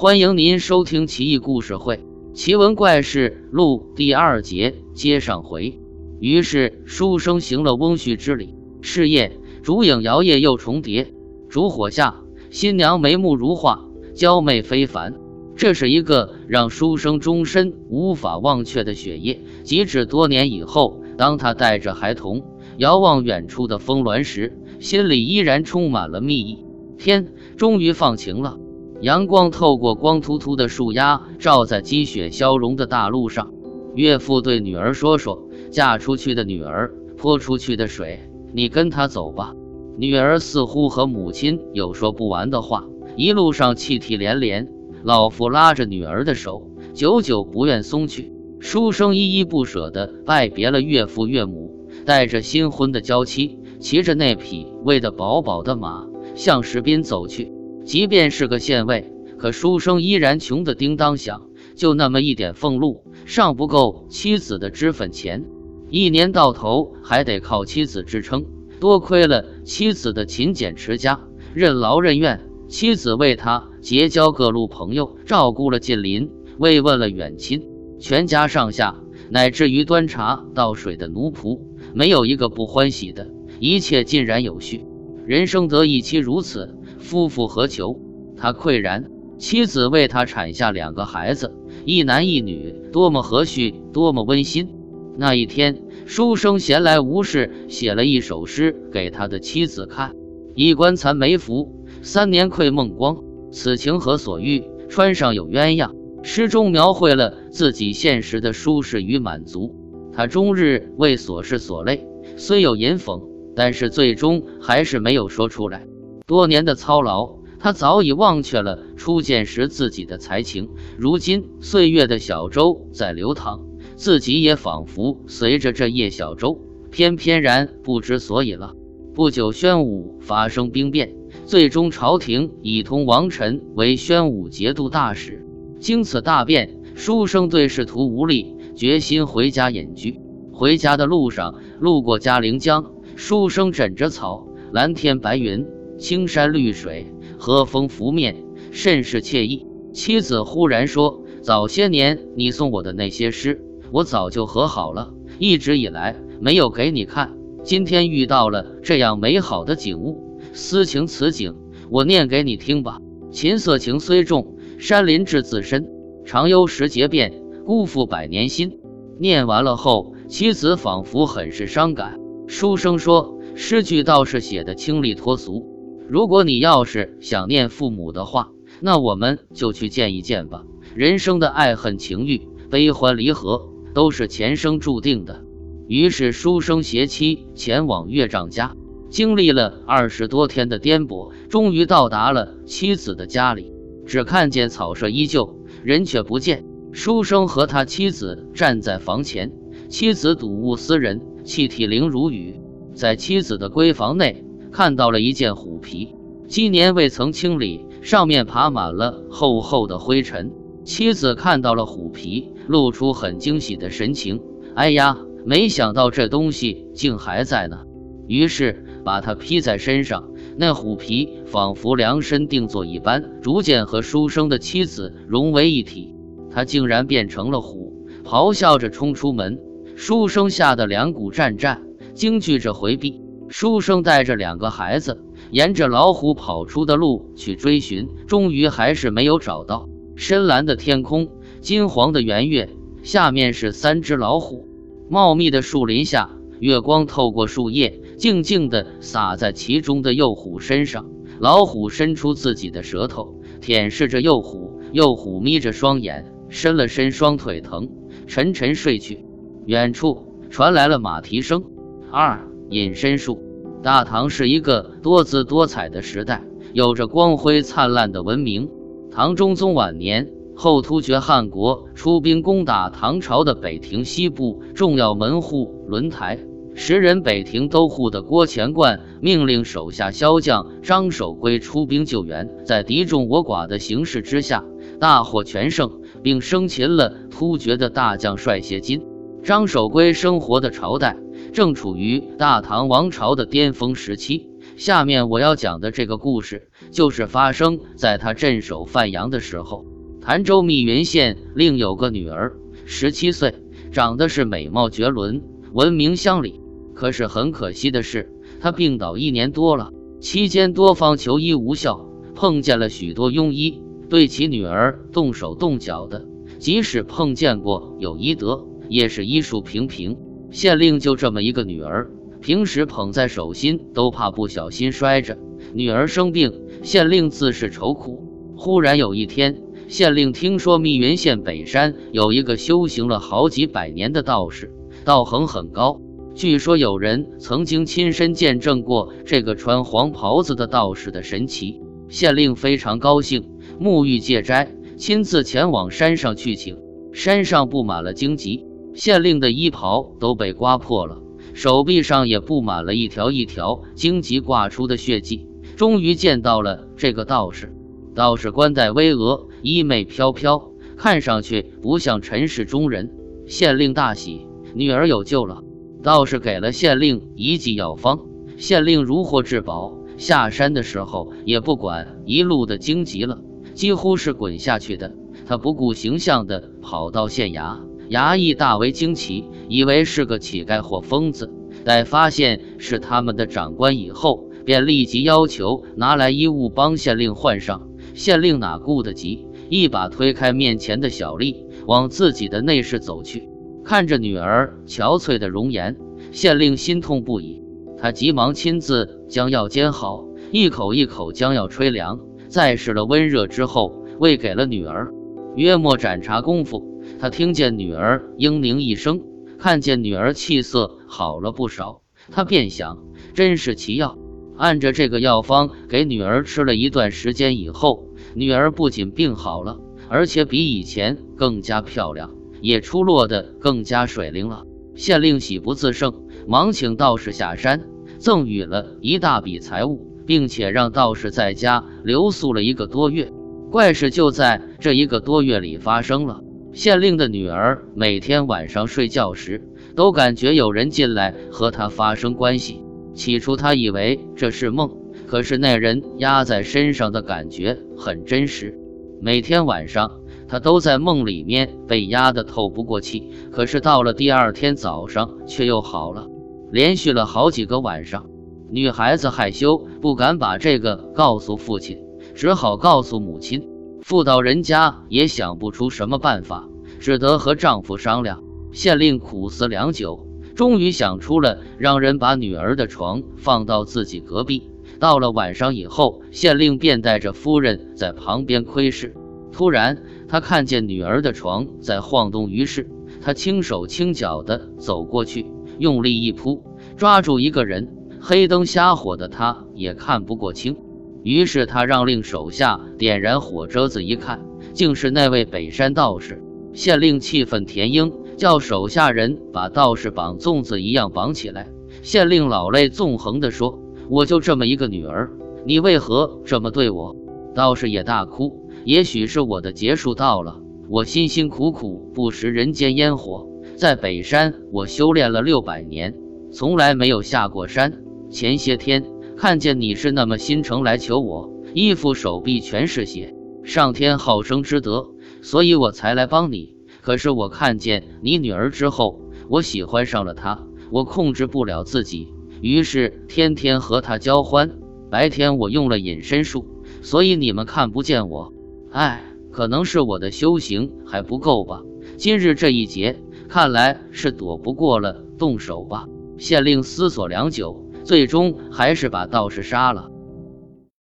欢迎您收听《奇异故事会·奇闻怪事录》第二节接上回。于是书生行了翁婿之礼。是夜，烛影摇曳又重叠，烛火下，新娘眉目如画，娇媚非凡。这是一个让书生终身无法忘却的雪夜。即使多年以后，当他带着孩童遥望远处的峰峦时，心里依然充满了蜜意。天终于放晴了。阳光透过光秃秃的树丫，照在积雪消融的大路上。岳父对女儿说：“说嫁出去的女儿泼出去的水，你跟他走吧。”女儿似乎和母亲有说不完的话，一路上泣涕连连。老妇拉着女儿的手，久久不愿松去。书生依依不舍地拜别了岳父岳母，带着新婚的娇妻，骑着那匹喂得饱饱的马，向石滨走去。即便是个县尉，可书生依然穷得叮当响，就那么一点俸禄，尚不够妻子的脂粉钱，一年到头还得靠妻子支撑。多亏了妻子的勤俭持家、任劳任怨，妻子为他结交各路朋友，照顾了近邻，慰问了远亲，全家上下，乃至于端茶倒水的奴仆，没有一个不欢喜的，一切井然有序。人生得一妻如此。夫复何求？他喟然。妻子为他产下两个孩子，一男一女，多么和煦，多么温馨。那一天，书生闲来无事，写了一首诗给他的妻子看：“一官残梅福，三年愧梦光。此情何所欲？川上有鸳鸯。”诗中描绘了自己现实的舒适与满足。他终日为琐事所累，虽有吟讽，但是最终还是没有说出来。多年的操劳，他早已忘却了初见时自己的才情。如今岁月的小舟在流淌，自己也仿佛随着这叶小舟翩翩然不知所以了。不久，宣武发生兵变，最终朝廷以同王臣为宣武节度大使。经此大变，书生对仕途无力，决心回家隐居。回家的路上，路过嘉陵江，书生枕着草，蓝天白云。青山绿水，和风拂面，甚是惬意。妻子忽然说：“早些年你送我的那些诗，我早就和好了，一直以来没有给你看。今天遇到了这样美好的景物，思情此景，我念给你听吧。琴瑟情虽重，山林志自深。长忧时节变，辜负百年心。”念完了后，妻子仿佛很是伤感。书生说：“诗句倒是写得清丽脱俗。”如果你要是想念父母的话，那我们就去见一见吧。人生的爱恨情欲、悲欢离合，都是前生注定的。于是书生携妻前往岳丈家，经历了二十多天的颠簸，终于到达了妻子的家里。只看见草舍依旧，人却不见。书生和他妻子站在房前，妻子睹物思人，泣涕零如雨。在妻子的闺房内。看到了一件虎皮，积年未曾清理，上面爬满了厚厚的灰尘。妻子看到了虎皮，露出很惊喜的神情。哎呀，没想到这东西竟还在呢！于是把它披在身上，那虎皮仿佛量身定做一般，逐渐和书生的妻子融为一体。他竟然变成了虎，咆哮着冲出门。书生吓得两股战战，惊惧着回避。书生带着两个孩子，沿着老虎跑出的路去追寻，终于还是没有找到。深蓝的天空，金黄的圆月，下面是三只老虎。茂密的树林下，月光透过树叶，静静地洒在其中的幼虎身上。老虎伸出自己的舌头，舔舐着幼虎。幼虎眯着双眼，伸了伸双腿，疼，沉沉睡去。远处传来了马蹄声。二。隐身术，大唐是一个多姿多彩的时代，有着光辉灿烂的文明。唐中宗晚年后，突厥汗国出兵攻打唐朝的北庭西部重要门户轮台，时任北庭都护的郭乾冠命令手下骁将张守珪出兵救援，在敌众我寡的形势之下，大获全胜，并生擒了突厥的大将帅谢金。张守珪生活的朝代。正处于大唐王朝的巅峰时期。下面我要讲的这个故事，就是发生在他镇守范阳的时候。潭州密云县另有个女儿，十七岁，长得是美貌绝伦，闻名乡里。可是很可惜的是，她病倒一年多了，期间多方求医无效，碰见了许多庸医，对其女儿动手动脚的。即使碰见过有医德，也是医术平平。县令就这么一个女儿，平时捧在手心都怕不小心摔着。女儿生病，县令自是愁苦。忽然有一天，县令听说密云县北山有一个修行了好几百年的道士，道行很高。据说有人曾经亲身见证过这个穿黄袍子的道士的神奇。县令非常高兴，沐浴戒斋。亲自前往山上去请，山上布满了荆棘，县令的衣袍都被刮破了，手臂上也布满了一条一条荆棘挂出的血迹。终于见到了这个道士，道士冠带巍峨，衣袂飘飘，看上去不像尘世中人。县令大喜，女儿有救了。道士给了县令一剂药方，县令如获至宝，下山的时候也不管一路的荆棘了。几乎是滚下去的，他不顾形象的跑到县衙，衙役大为惊奇，以为是个乞丐或疯子。待发现是他们的长官以后，便立即要求拿来衣物帮县令换上。县令哪顾得及，一把推开面前的小丽，往自己的内室走去。看着女儿憔悴的容颜，县令心痛不已。他急忙亲自将药煎好，一口一口将药吹凉。再试了温热之后，喂给了女儿。约莫盏茶功夫，他听见女儿嘤咛一声，看见女儿气色好了不少，他便想，真是奇药。按着这个药方给女儿吃了一段时间以后，女儿不仅病好了，而且比以前更加漂亮，也出落得更加水灵了。县令喜不自胜，忙请道士下山，赠予了一大笔财物。并且让道士在家留宿了一个多月，怪事就在这一个多月里发生了。县令的女儿每天晚上睡觉时，都感觉有人进来和她发生关系。起初她以为这是梦，可是那人压在身上的感觉很真实。每天晚上，她都在梦里面被压得透不过气，可是到了第二天早上却又好了。连续了好几个晚上。女孩子害羞，不敢把这个告诉父亲，只好告诉母亲。妇道人家也想不出什么办法，只得和丈夫商量。县令苦思良久，终于想出了让人把女儿的床放到自己隔壁。到了晚上以后，县令便带着夫人在旁边窥视。突然，他看见女儿的床在晃动，于是他轻手轻脚地走过去，用力一扑，抓住一个人。黑灯瞎火的，他也看不过清，于是他让令手下点燃火折子，一看，竟是那位北山道士。县令气愤填膺，叫手下人把道士绑粽子一样绑起来。县令老泪纵横地说：“我就这么一个女儿，你为何这么对我？”道士也大哭：“也许是我的劫数到了，我辛辛苦苦不食人间烟火，在北山我修炼了六百年，从来没有下过山。”前些天看见你是那么心诚来求我，衣服手臂全是血，上天好生之德，所以我才来帮你。可是我看见你女儿之后，我喜欢上了她，我控制不了自己，于是天天和她交欢。白天我用了隐身术，所以你们看不见我。唉，可能是我的修行还不够吧。今日这一劫，看来是躲不过了，动手吧。县令思索良久。最终还是把道士杀了。